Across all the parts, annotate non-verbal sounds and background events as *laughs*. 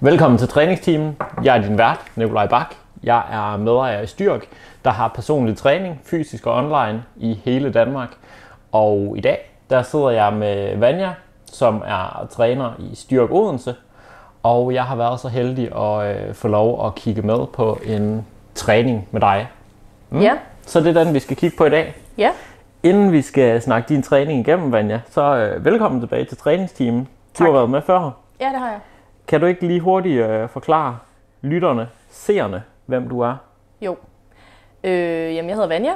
Velkommen til træningsteamen. Jeg er din vært, Nikolaj Bak. Jeg er medejer i Styrk, der har personlig træning, fysisk og online, i hele Danmark. Og i dag, der sidder jeg med Vanja, som er træner i Styrk Odense. Og jeg har været så heldig at øh, få lov at kigge med på en træning med dig. Mm. Ja. Så det er den, vi skal kigge på i dag. Ja. Inden vi skal snakke din træning igennem, Vanja, så øh, velkommen tilbage til træningsteamen. Du Tak. har været med før. Ja, det har jeg. Kan du ikke lige hurtigt øh, forklare lytterne, seerne, hvem du er? Jo. Øh, jamen, jeg hedder Vanja,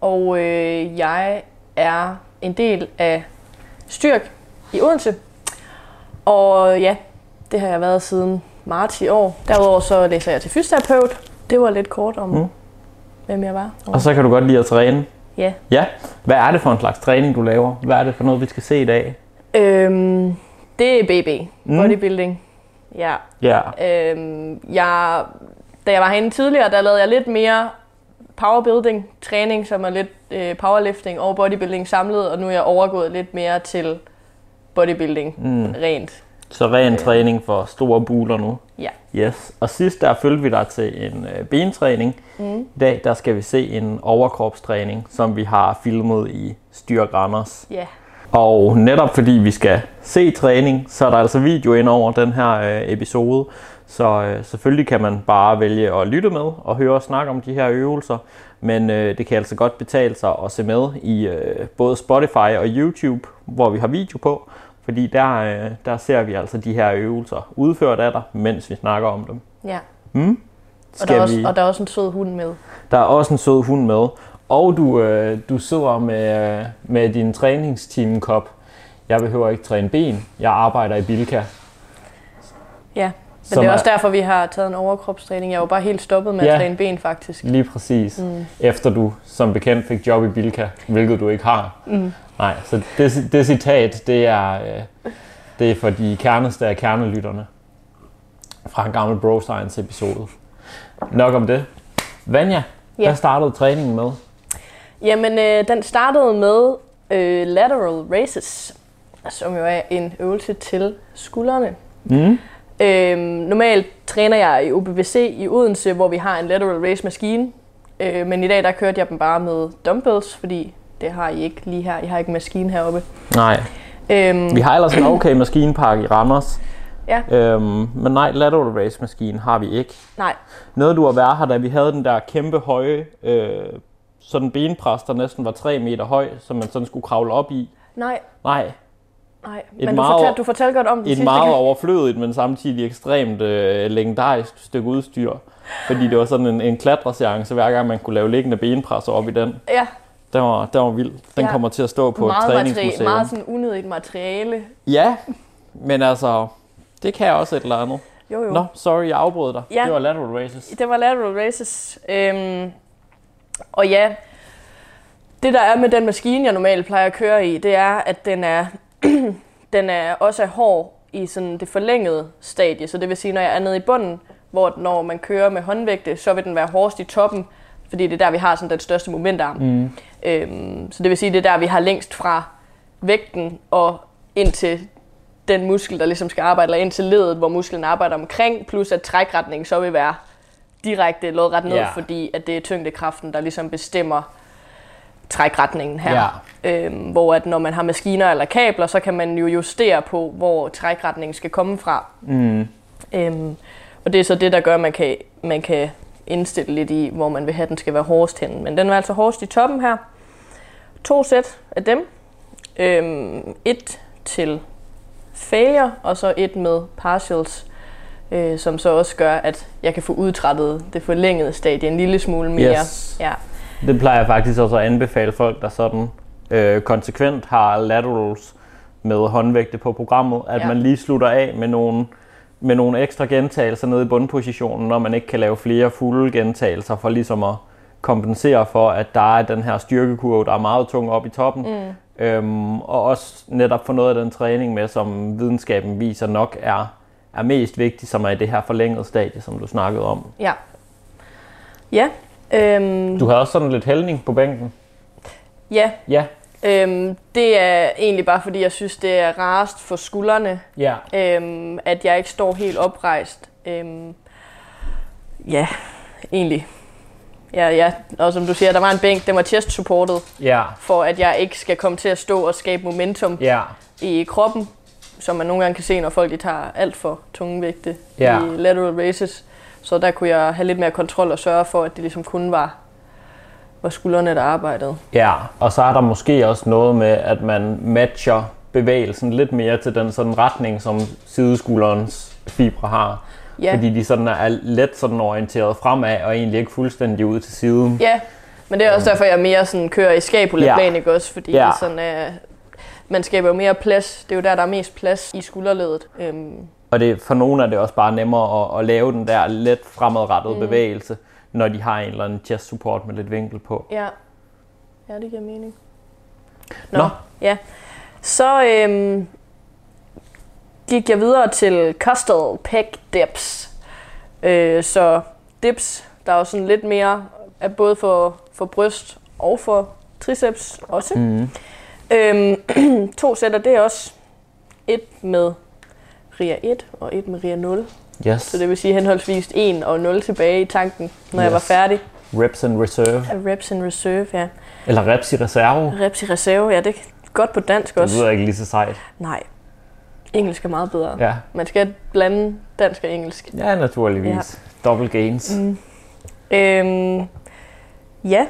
og øh, jeg er en del af Styrk i Odense. Og ja, det har jeg været siden marts i år. Derudover så læser jeg til fysioterapeut. Det var lidt kort om, Mm. hvem jeg var. Og så kan du godt lide at træne. Ja. Ja. Hvad er det for en slags træning, du laver? Hvad er det for noget, vi skal se i dag? Øhm, det er BB, Mm. bodybuilding. Ja. Ja. Øhm, jeg, da jeg var herinde tidligere, der lavede jeg lidt mere powerbuilding træning, som er lidt øh, powerlifting og bodybuilding samlet, og nu er jeg overgået lidt mere til bodybuilding Mm. rent. Så ren træning for store buler nu. Ja. Yes. Og sidst der følte vi dig til en øh, bentræning. Mm. I dag der skal vi se en overkropstræning, som vi har filmet i Styrk Randers. Ja. Og netop fordi vi skal se træning, så er der altså video ind over den her øh, episode. Så øh, selvfølgelig kan man bare vælge at lytte med og høre og snakke om de her øvelser. Men øh, det kan altså godt betale sig at se med i øh, både Spotify og YouTube, hvor vi har video på. Fordi der, øh, der ser vi altså de her øvelser udført af dig, mens vi snakker om dem. ja. Mm? Og, der er også, og der er også en sød hund med. Der er også en sød hund med. Og du, øh, du sidder med, øh, med din træningsteam-kop. Jeg behøver ikke træne ben. Jeg arbejder i Bilka. Ja. Men Som det er er- også derfor, vi har taget en overkropstræning. Jeg var bare helt stoppet med Ja. at træne ben, faktisk. Lige præcis. Mm. Efter du som bekendt fik job i Bilka, hvilket du ikke har. Mm. Nej, så det, det citat, det er, øh, det er for de kerneste af kernelytterne. Fra en gammel Bro Science episode. Nok om det. Vanja, Ja. hvad startede træningen med? Jamen, øh, den startede med øh, lateral raises, som jo er en øvelse til skuldrene. Mm. Øhm, normalt træner jeg i OBVC i Odense, hvor vi har en lateral raise maskine. Øh, men i dag der kørte jeg dem bare med dumbbells, fordi det har I ikke lige her. I har ikke en maskine heroppe. Nej, Øhm, vi har ellers en okay maskinepark i Randers. Ja. Øhm, men nej, lateral race maskine har vi ikke. Nej, Noget du har været her, da vi havde den der kæmpe høje, øh, sådan benpres, der næsten var 3 meter høj, som man sådan skulle kravle op i. nej, Nej, nej. Et Men du, meget- fortalte, du fortalte godt om det et sidste meget gang. overflødigt, men samtidig ekstremt øh, legendarisk stykke udstyr. Fordi det var sådan en, en klatreseance, hver gang man kunne lave liggende benpres op i den. Ja, Den var, den var vild. Den Ja. kommer til at stå på et meget, materi- træningsmuseum. meget sådan unødigt materiale. Ja, men altså, det kan også et eller andet. Jo, jo. Nå, sorry, jeg afbrød dig. Ja. Det var lateral races. Det var lateral races. Øhm, og ja, det der er med den maskine, jeg normalt plejer at køre i, det er, at den er, *clears throat* den er også er hård i sådan det forlængede stadie. Så det vil sige, når jeg er nede i bunden, hvor når man kører med håndvægte, så vil den være hårdest i toppen, fordi det er der, vi har sådan den største momentarm. Mm. Øhm, så det vil sige, det er der, vi har længst fra vægten og ind til den muskel, der ligesom skal arbejde, eller ind til ledet, hvor musklen arbejder omkring, plus at trækretningen så vil være direkte lodret ned, Ja. fordi at det er tyngdekraften, der ligesom bestemmer trækretningen her. Ja. Øhm, hvor at når man har maskiner eller kabler, så kan man jo justere på, hvor trækretningen skal komme fra. Mm. Øhm, og det er så det, der gør, at man kan, man kan indstille lidt i, hvor man vil have, at den skal være hårdest henne. Men den var altså hårdest i toppen her. To sæt af dem. Øhm, et til failure, og så et med partials, øh, som så også gør, at jeg kan få udtrættet det forlængede stadie en lille smule mere. Yes. Ja. Det plejer jeg faktisk også at anbefale folk, der sådan øh, konsekvent har laterals med håndvægte på programmet, at Ja. man lige slutter af med nogle, med nogle ekstra gentagelser nede i bundpositionen, når man ikke kan lave flere fulde gentagelser, for ligesom at kompensere for, at der er den her styrkekurve, der er meget tung op i toppen. Mm. Øhm, og også netop for noget af den træning med, som videnskaben viser nok er, er mest vigtig, som er i det her forlængede stadie, som du snakkede om. Ja. Ja. Øhm, Du har også sådan lidt hældning på bænken. ja. Ja, Øhm, det er egentlig bare fordi, jeg synes, det er rarest for skuldrene, Ja. øhm, at jeg ikke står helt oprejst. Øhm, ja, egentlig. Ja, ja, og som du siger, der var en bænk, den var chest supported, Ja. for at jeg ikke skal komme til at stå og skabe momentum Ja. i kroppen, som man nogle gange kan se, når folk de tager alt for tunge vægte Ja. i lateral raises. Så der kunne jeg have lidt mere kontrol og sørge for, at det ligesom kun var, var skuldrene, der arbejdede. Ja, og så er der måske også noget med, at man matcher bevægelsen lidt mere til den sådan retning, som sideskulderens fibre har. Ja, Fordi de sådan er let sådan orienteret fremad, og egentlig ikke fuldstændig ud til siden. ja. men det er også derfor, jeg mere sådan kører i scapulaplan, Ja. ikke også? Fordi Ja. det sådan, øh, man skaber jo mere plads. Det er jo der, der er mest plads i skulderledet. Øhm, Og det, for nogle er det også bare nemmere at, at lave den der let fremadrettede mm. bevægelse, når de har en eller anden chest support med lidt vinkel på. ja. ja, det giver mening. Nå. Ja. Så øhm, gik jeg videre til Costal Pec Dips. Øh, så dips, der er jo sådan lidt mere, er både for, for bryst og for triceps også. Mm. Øhm, *clears throat* to sætter, det er også et med RIA 1 og et med RIA 0. Yes. Så det vil sige henholdsvis 1 og 0 tilbage i tanken, når yes. jeg var færdig. Reps and reserve. Reps in reserve, ja. Eller reps i reserve. Reps i reserve, ja, det er godt på dansk Det også. lyder ikke lige så sejt. Nej, engelsk er meget bedre. Ja, Man skal blande dansk og engelsk. ja naturligvis. Ja. Double gains. Mm. Øhm, ja,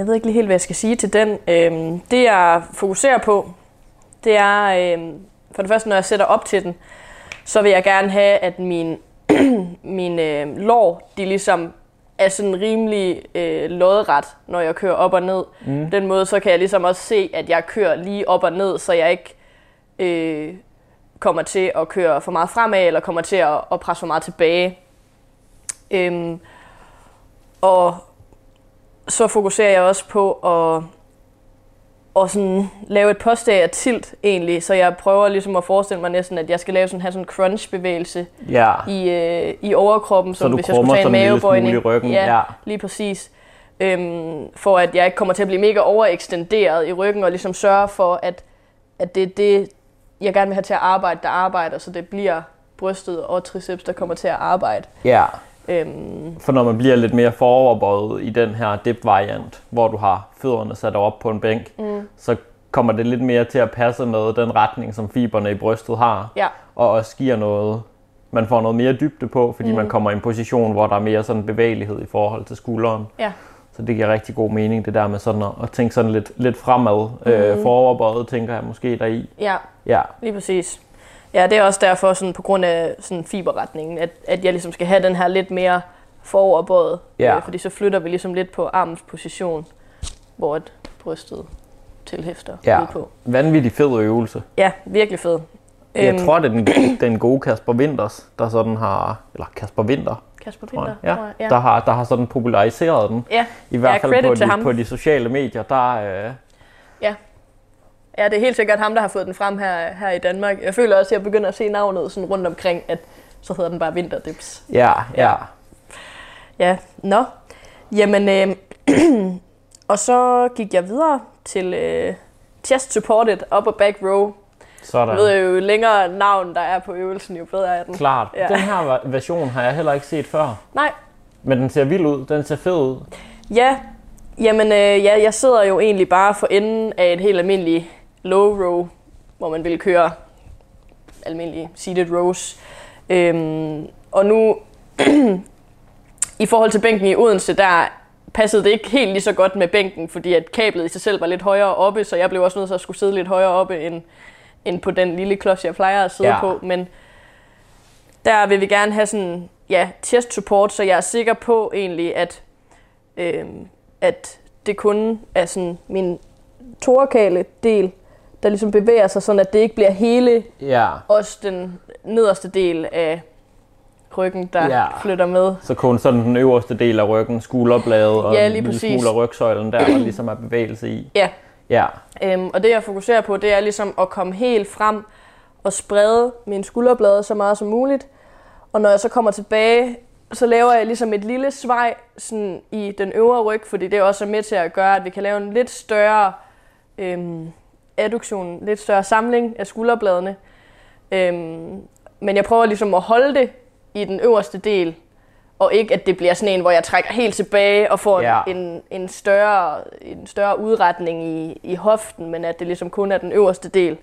jeg ved ikke lige helt, hvad jeg skal sige til den. Øhm, det jeg fokuserer på, det er, øhm, for det første, når jeg sætter op til den, så vil jeg gerne have, at min, *clears throat* min øh, lår, de ligesom er sådan rimelig øh, lodret, når jeg kører op og ned. Mm. Den måde, så kan jeg ligesom også se, at jeg kører lige op og ned, så jeg ikke øh, kommer til at køre for meget fremad, eller kommer til at, at presse for meget tilbage. Øhm, og så fokuserer jeg også på at, at sådan lave et postdag af tilt egentlig, så jeg prøver ligesom at forestille mig næsten, at jeg skal lave sådan, have sådan en crunch-bevægelse Ja, i, øh, i overkroppen, så som hvis jeg skulle tage en smule i mavebøjning. ryggen. Ja, Ja. lige præcis. Øhm, for at jeg ikke kommer til at blive mega overekstenderet i ryggen, og ligesom sørge for, at, at det er det, jeg gerne vil have til at arbejde, der arbejder, så det bliver brystet og triceps, der kommer til at arbejde. ja. Øhm, For når man bliver lidt mere foroverbøjet i den her dip-variant, hvor du har fødderne sat op på en bænk, mm. så kommer det lidt mere til at passe med den retning, som fiberne i brystet har. ja, Og også giver noget, man får noget mere dybde på, fordi mm. man kommer i en position, hvor der er mere sådan bevægelighed i forhold til skulderen. ja, Så det giver rigtig god mening, det der med sådan at, at tænke sådan lidt, lidt fremad. Mm. Øh, foroverbøjet tænker jeg måske deri. ja, Ja, lige præcis. Ja, det er også derfor, sådan på grund af sådan fiberretningen, at, at jeg ligesom skal have den her lidt mere foroverbøjet. Ja. Øh, fordi så flytter vi ligesom lidt på armens position, hvor et brystet tilhæfter ja. på. vanvittig fed øvelse. Ja, virkelig fed. Jeg Øhm, tror, det er den, *coughs* den gode Kasper Winters, der sådan har, eller Kasper Winter, Kasper tror Winter, jeg, tror ja, jeg. Der, har, der har sådan populariseret den. Ja, I hvert Ja, fald på de, ham. på de sociale medier, der øh, ja, det er helt sikkert ham, der har fået den frem her, her i Danmark. Jeg føler også, at jeg begynder at se navnet sådan rundt omkring, at så hedder den bare Winterdips. ja, ja, Ja, nå. Jamen, øh, *clears throat* og så gik jeg videre til øh, chest supported upper back row. sådan. Jeg ved jo, længere navn der er på øvelsen, jo bedre er den. Klart. Ja. Den her version har jeg heller ikke set før. Nej, Men den ser vild ud. Den ser fed ud. ja. Jamen, øh, ja, jeg sidder jo egentlig bare for enden af et helt almindeligt low row, hvor man vil køre almindelige seated rows. Øhm, og nu, *clears throat* i forhold til bænken i Odense, der passede det ikke helt lige så godt med bænken, fordi at kablet i sig selv var lidt højere oppe, så jeg blev også nødt til at skulle sidde lidt højere oppe, end, end på den lille klods, jeg plejer at sidde Ja. på. Men der vil vi gerne have sådan, ja, chest support, så jeg er sikker på egentlig, at, øhm, at det kun er sådan min torakale del, der ligesom bevæger sig, sådan at det ikke bliver hele Ja. også den nederste del af ryggen, der Ja. flytter med. Så kun sådan den øverste del af ryggen, skulderbladet og Ja, en lige lille smule af rygsøjlen der, der ligesom er bevægelse i. Ja, Ja, øhm, og det jeg fokuserer på, det er ligesom at komme helt frem og sprede mine skulderblade så meget som muligt. Og når jeg så kommer tilbage, så laver jeg ligesom et lille svej sådan i den øvre ryg, fordi det også er med til at gøre, at vi kan lave en lidt større øhm, adduktion, lidt større samling af skulderbladene. Øhm, men jeg prøver ligesom at holde det i den øverste del, og ikke at det bliver sådan en, hvor jeg trækker helt tilbage og får ja. en, en, større, en større udretning i, i hoften, men at det ligesom kun er den øverste del,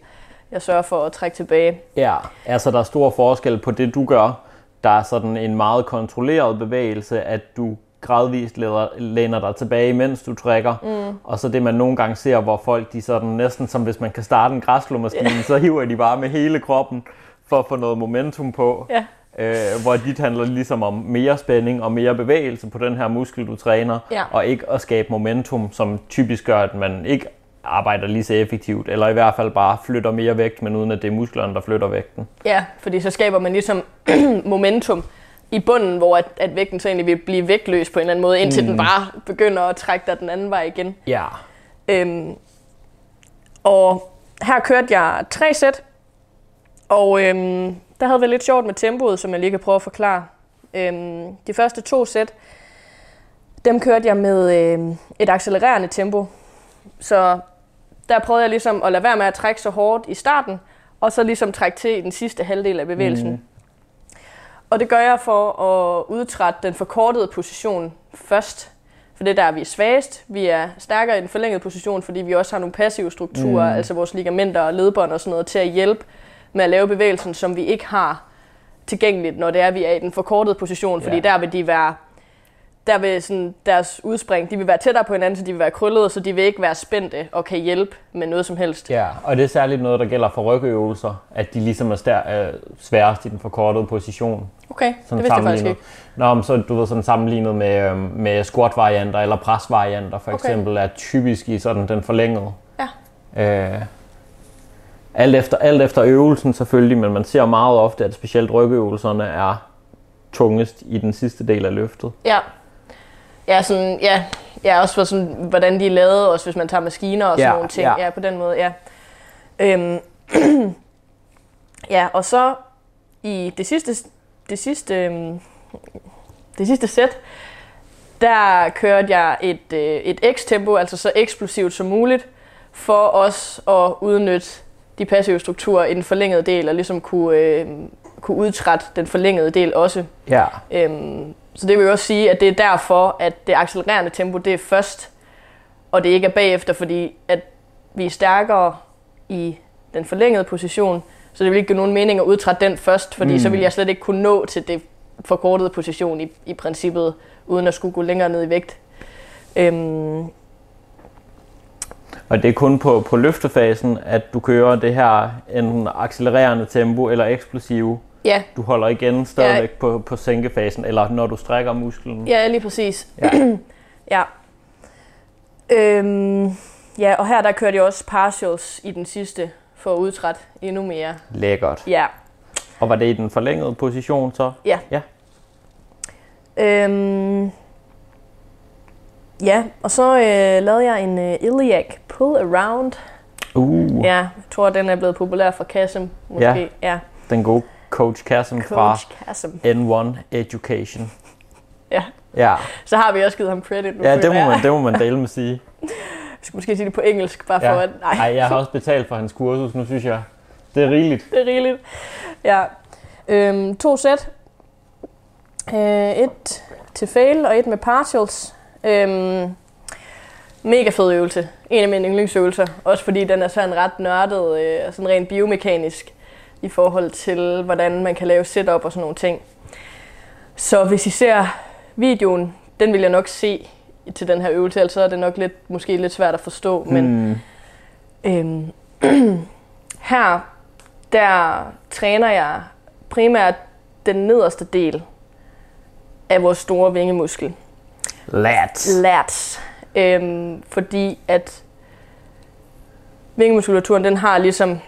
jeg sørger for at trække tilbage. Ja, altså der er stor forskel på det, du gør. Der er sådan en meget kontrolleret bevægelse, at du gradvist læner, læner dig tilbage, mens du trækker. Mm. Og så det, man nogle gange ser, hvor folk, de sådan næsten som hvis man kan starte en græsslåmaskine, så hiver de bare med hele kroppen for at få noget momentum på. Ja. Øh, hvor dit handler ligesom om mere spænding og mere bevægelse på den her muskel, du træner, Ja. og ikke at skabe momentum, som typisk gør, at man ikke arbejder lige så effektivt, eller i hvert fald bare flytter mere vægt, men uden at det er musklerne, der flytter vægten. Ja, fordi så skaber man ligesom *clears throat* momentum i bunden, hvor at, at vægten så egentlig vil blive vægtløs på en eller anden måde, indtil mm. den bare begynder at trække dig den anden vej igen. Ja. Øhm, og her kørte jeg tre sæt, og øhm, der havde været lidt sjovt med tempoet, som jeg lige kan prøve at forklare. Øhm, de første to sæt, dem kørte jeg med øhm, et accelererende tempo. Så der prøvede jeg ligesom at lade være med at trække så hårdt i starten, og så ligesom trække til i den sidste halvdel af bevægelsen. Mm. Og det gør jeg for at udtrætte den forkortede position først. For det er der, vi er svagest. Vi er stærkere i den forlængede position, fordi vi også har nogle passive strukturer, mm. altså vores ligamenter og ledbånd og sådan noget, til at hjælpe med at lave bevægelsen, som vi ikke har tilgængeligt, når det er, vi er i den forkortede position. Fordi Ja. der vil de være der vil sådan, deres udspring, de vil være tættere på hinanden, så de vil være krøllede, så de vil ikke være spændte og kan hjælpe med noget som helst. Ja, og det er særligt noget, der gælder for rygøvelser, at de ligesom er stær- øh, sværest i den forkortede position. Okay, det Sådan vidste jeg faktisk ikke. Nå, men så du ved sådan sammenlignet med, øh, med squat-varianter eller pres-varianter for Okay. eksempel, er typisk i sådan den forlængede. Ja. Øh, alt, efter, alt efter øvelsen selvfølgelig, men man ser meget ofte, at specielt rygøvelserne er tungest i den sidste del af løftet. Ja. Ja, sådan, ja, ja også for sådan, hvordan de er lavet, også hvis man tager maskiner og sådan Ja, nogle ting. ja. Ja. på den måde, ja. Øhm, *clears throat* ja, og så i det sidste, det sidste, det sidste sæt, der kørte jeg et, øh, et X-tempo, altså så eksplosivt som muligt, for os at udnytte de passive strukturer i den forlængede del, og ligesom kunne, øh, kunne udtrætte den forlængede del også. Ja, Øhm, så det vil jo også sige, at det er derfor, at det accelererende tempo, det er først, og det ikke er bagefter, fordi at vi er stærkere i den forlængede position, så det vil ikke give nogen mening at udtrætte den først, fordi mm. så vil jeg slet ikke kunne nå til det forkortede position i, i princippet, uden at skulle gå længere ned i vægt. Øhm, og det er kun på, på løftefasen, at du kører det her enten accelererende tempo eller eksplosive. Ja, Du holder igen stadigvæk ja. på, på sænkefasen, eller når du strækker musklen. ja, lige præcis. Ja. *clears throat* Ja. Øhm, ja, og her der kørte jeg også partials i den sidste, for at udtrætte endnu mere. Lækkert. Ja, Og var det i den forlængede position så? Ja. Ja. Øhm, ja, og så øh, lavede jeg en øh, iliac pull around. Uh, Ja, jeg tror, den er blevet populær fra Kassem, måske. Ja. ja. den gode Coach Kassem fra Coach Kassem. N1 Education. *laughs* Ja, Ja, så har vi også givet ham credit nu. ja det, må jeg. man, det må man *laughs* dele med sige. Jeg skal måske sige det på engelsk, bare for Ja. at... Nej, Ej, jeg har også *laughs* betalt for hans kursus, nu synes jeg, det er rigeligt. det er rigeligt. Ja. Øhm, to sæt. Øh, et til fail og et med partials. Øhm, mega fed øvelse. En af mine yndlingsøvelser. Også fordi den er sådan ret nørdet, øh, sådan rent biomekanisk i forhold til, hvordan man kan lave setup og sådan nogle ting. Så hvis I ser videoen, den vil jeg nok se til den her øvelse, ellers så er det nok lidt, måske lidt svært at forstå. Men Mm, Øhm, *clears throat* her, der træner jeg primært den nederste del af vores store vingemuskel, lats. lats. Øhm, fordi at vingemuskulaturen, den har ligesom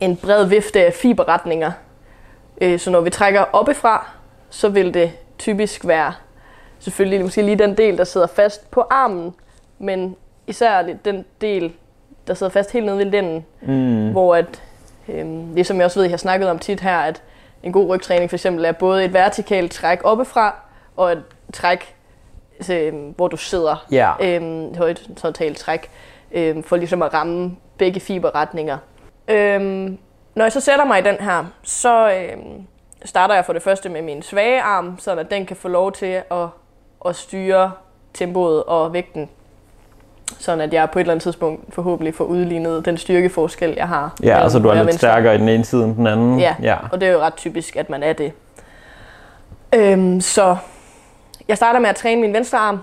en bred vifte af fiberretninger. Øh, så når vi trækker oppefra, så vil det typisk være selvfølgelig måske lige den del, der sidder fast på armen, men især den del, der sidder fast helt nede ved lænden, Mm, hvor at, øhm, det som jeg også ved, jeg har snakket om tit her, at en god rygtræning for eksempel er både et vertikalt træk oppefra, og et træk, øhm, hvor du sidder, ja, øhm, et horisontalt træk øh, for ligesom at ramme begge fiberretninger. Øh, når jeg så sætter mig i den her, så øh, starter jeg for det første med min svage arm, så at den kan få lov til at, at styre tempoet og vægten sådan at jeg på et eller andet tidspunkt forhåbentlig får udlignet den styrkeforskel, jeg har. Ja, altså du er lidt stærkere i den ene side end den anden. Ja, ja, og det er jo ret typisk, at man er det. Øhm, så jeg starter med at træne min venstre arm,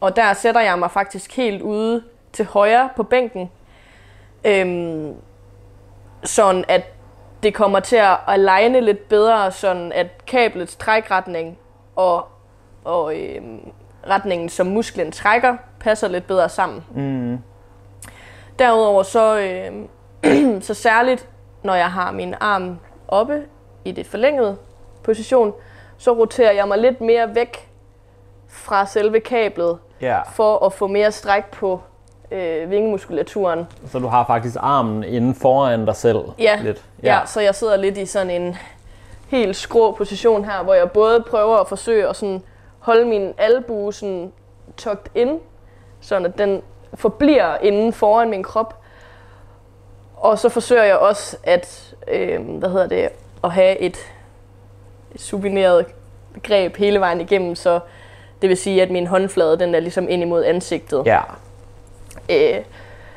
og der sætter jeg mig faktisk helt ude til højre på bænken. Øhm, sådan at det kommer til at aligne lidt bedre, sådan at kablets trækretning og, og øhm, retningen, som musklen trækker, passer lidt bedre sammen. Mm. Derudover så, øh, *clears throat* så særligt, når jeg har min arm oppe i det forlængede position, så roterer jeg mig lidt mere væk fra selve kablet, yeah. for at få mere stræk på øh, vingemuskulaturen. Så du har faktisk armen inden foran dig selv? Ja, lidt. Ja. ja, så jeg sidder lidt i sådan en helt skrå position her, hvor jeg både prøver at forsøge at sådan holde min albue sådan tucked ind, sådan at den forbliver inden foran min krop. Og så forsøger jeg også at, øh, hvad hedder det, at have et, et subineret greb hele vejen igennem, så det vil sige, at min håndflade den er ligesom ind imod ansigtet. Ja. Øh,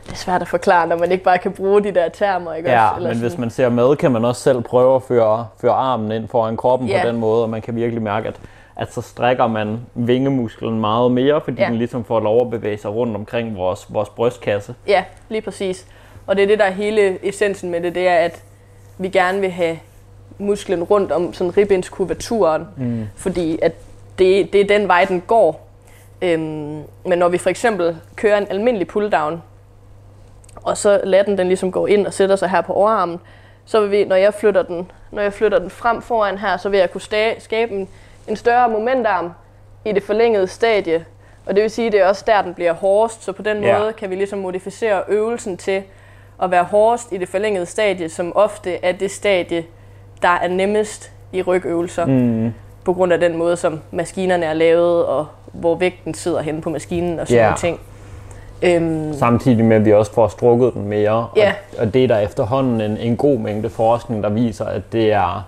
det er svært at forklare, når man ikke bare kan bruge de der termer. Ikke ja, også? Eller men sådan. hvis man ser med, kan man også selv prøve at føre, føre armen ind foran kroppen ja. på den måde, og man kan virkelig mærke, at at så strækker man vingemusklen meget mere, fordi ja. den ligesom får lov at bevæge sig rundt omkring vores, vores brystkasse. Ja, lige præcis. Og det er det, der er hele essensen med det, det er, at vi gerne vil have musklen rundt om sådan ribbenskurvaturen, mm. fordi at det, det er den vej, den går. Øhm, men når vi for eksempel kører en almindelig pulldown, og så lader den, den ligesom gå ind og sætter sig her på overarmen, så vil vi, når jeg flytter den, når jeg flytter den frem foran her, så vil jeg kunne skabe en en større momentarm i det forlængede stadie. Og det vil sige, at det er også der, den bliver hårdest, så på den ja. måde kan vi ligesom modificere øvelsen til at være hårdest i det forlængede stadie, som ofte er det stadie, der er nemmest i rygøvelser. Mm. På grund af den måde, som maskinerne er lavet, og hvor vægten sidder henne på maskinen og sådan yeah. nogle ting. Øhm, Samtidig med, at vi også får strukket den mere. Yeah. Og, og det er der efterhånden en, en god mængde forskning, der viser, at det er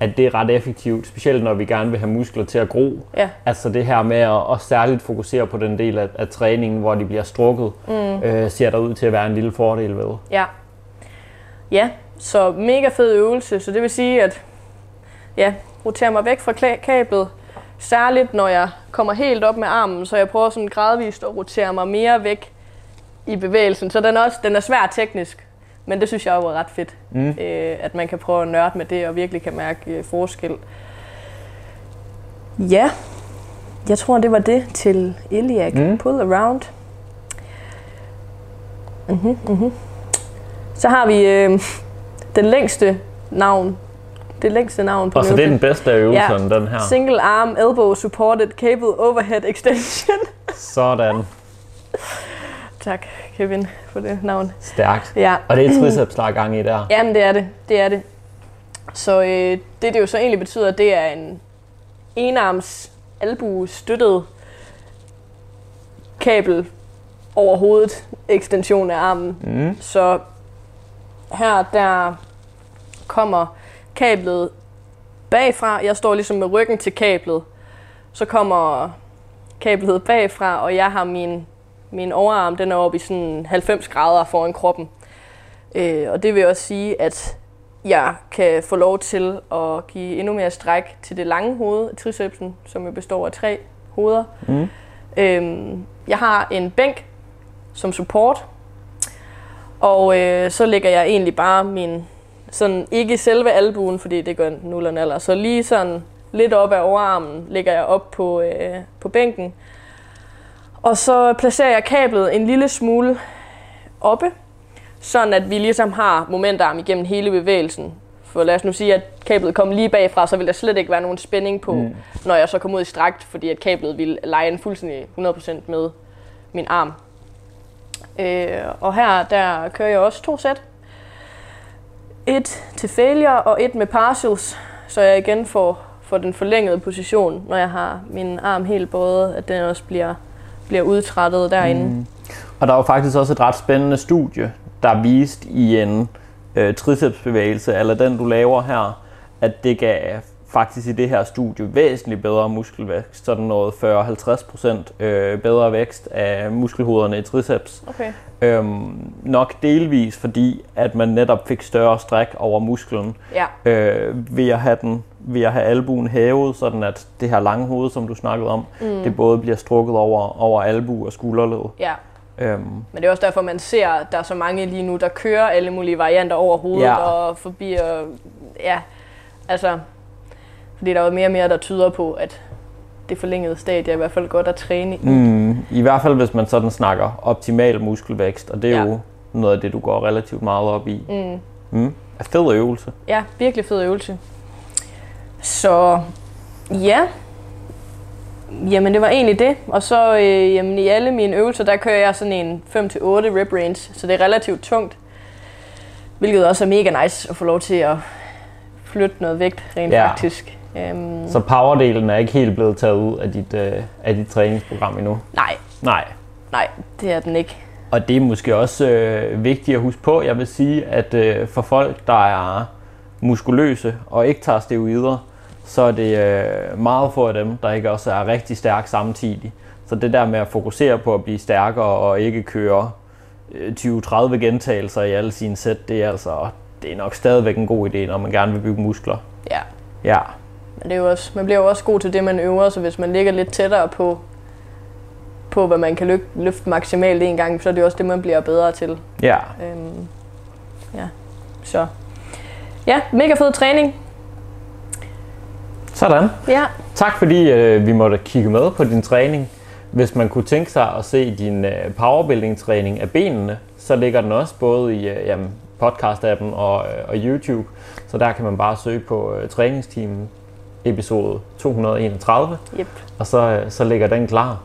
at det er ret effektivt, specielt når vi gerne vil have muskler til at gro. Ja. Altså det her med at også særligt fokusere på den del af, af træningen, hvor de bliver strukket, mm. øh, ser der ud til at være en lille fordel ved. Ja. Ja, så mega fed øvelse, så det vil sige, at ja, rotere mig væk fra kablet, særligt når jeg kommer helt op med armen, så jeg prøver sådan gradvist at rotere mig mere væk i bevægelsen. Så den er, også, den er svær teknisk, men det synes jeg var ret fedt, mm. øh, at man kan prøve at nørde med det og virkelig kan mærke øh, forskel. Ja, jeg tror, det var det til iliac mm. pull around. Mm-hmm, mm-hmm. Så har vi øh, den længste navn. Det længste navn på Og så det er den bedste af øvelserne, ja. den her. Single arm elbow supported cable overhead extension. *laughs* Sådan. Tak, Kevin, for det navn. Stærkt. Ja. Og det er triceps, der er gang i der. Jamen, det er det. Det er det. Så øh, det, det jo så egentlig betyder, det er en enarms albu støttet kabel over hovedet, ekstension af armen. Mm. Så her, der kommer kablet bagfra. Jeg står ligesom med ryggen til kablet. Så kommer kablet bagfra, og jeg har min min overarm den er oppe i sådan 90 grader foran kroppen. Øh, og det vil også sige, at jeg kan få lov til at give endnu mere stræk til det lange hoved, tricepsen, som jo består af tre hoveder. Mm. Øh, jeg har en bænk som support, og øh, så lægger jeg egentlig bare min, sådan ikke selve albuen, fordi det gør nullerne eller så lige sådan lidt op af overarmen lægger jeg op på, øh, på bænken, og så placerer jeg kablet en lille smule oppe, sådan at vi ligesom har momentarm igennem hele bevægelsen. For lad os nu sige, at kablet kom lige bagfra, så vil der slet ikke være nogen spænding på, mm. når jeg så kommer ud i strakt, fordi at kablet vil lege en fuldstændig 100% med min arm. Øh, og her der kører jeg også to sæt. Et til failure og et med partials, så jeg igen får, får den forlængede position, når jeg har min arm helt både, at den også bliver bliver udtrættet derinde. Mm. Og der var faktisk også et ret spændende studie, der viste i en øh, tricepsbevægelse, eller den du laver her, at det gav faktisk i det her studie væsentligt bedre muskelvækst, sådan noget 40-50% øh, bedre vækst af muskelhoderne i triceps. Okay. Øhm, nok delvis fordi, at man netop fik større stræk over musklen Ja. øh, ved, at have den, ved at have albuen hævet, sådan at det her lange hoved, som du snakkede om, mm. det både bliver strukket over, over albu og skulderled. ja. Øhm, Men det er også derfor, man ser, at der er så mange lige nu, der kører alle mulige varianter over hovedet Ja. og forbi. Og, ja, altså, fordi der er jo mere og mere, der tyder på, at det forlængede stadie er i hvert fald godt at træne i. mm, I hvert fald, hvis man sådan snakker optimal muskelvækst, og det er Ja. jo noget af det, du går relativt meget op i. Mm. Mm. Er fed øvelse. Ja, virkelig fed øvelse. Så ja, jamen det var egentlig det. Og så øh, jamen, i alle mine øvelser, der kører jeg sådan en 5-8 rep range, så det er relativt tungt. Hvilket også er mega nice at få lov til at flytte noget vægt rent Ja. faktisk. Øhm, Så powerdelen er ikke helt blevet taget ud af dit, øh, af dit træningsprogram endnu? nej, Nej. nej, det er den ikke. Og det er måske også øh, vigtigt at huske på. Jeg vil sige, at øh, for folk, der er muskuløse og ikke tager steroider, så er det øh, meget få af dem, der ikke også er rigtig stærke samtidig. Så det der med at fokusere på at blive stærkere og ikke køre øh, 20-30 gentagelser i alle sine sæt, det er altså det er nok stadigvæk en god idé, når man gerne vil bygge muskler. Ja, Ja, men det er jo også, man bliver jo også god til det, man øver, så hvis man ligger lidt tættere på, på hvad man kan løfte, løfte maksimalt en gang, så er det jo også det, man bliver bedre til. ja. Øhm, ja, så. Ja, mega fed træning. Sådan. Ja, Tak fordi øh, vi måtte kigge med på din træning. Hvis man kunne tænke sig at se din øh, powerbuilding-træning af benene, så ligger den også både i øh, jamen, podcast-appen og, øh, og YouTube. Så der kan man bare søge på øh, træningsteamen episode 231, yep. og så, øh, så ligger den klar.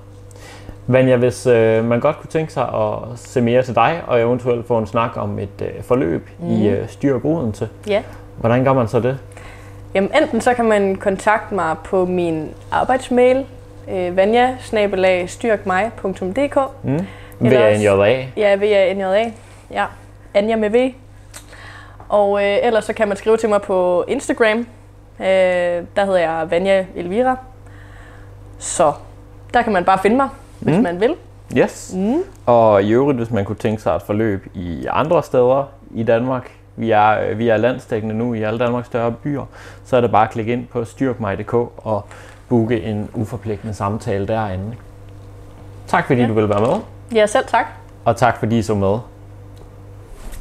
Vanja, hvis øh, man godt kunne tænke sig at se mere til dig, og eventuelt få en snak om et øh, forløb mm. i øh, Styr Odense, Ja. hvordan gør man så det? Jamen enten så kan man kontakte mig på min arbejdsmail, øh, vanja-styrkmig.dk Mm? VNJA. Ja, via NJA. Ja, Anja med V. Og øh, ellers så kan man skrive til mig på Instagram. Øh, der hedder jeg Vanja Elvira. Så der kan man bare finde mig, hvis Mm. man vil. Yes. Mm. Og i øvrigt, hvis man kunne tænke sig et forløb i andre steder i Danmark, vi er, øh, vi er landstækkende nu i alle Danmarks større byer, så er det bare at klikke ind på styrkmig.dk og booke en uforpligtende samtale derinde. Tak fordi Ja. du ville være med, Ja, selv tak. og tak fordi I så med.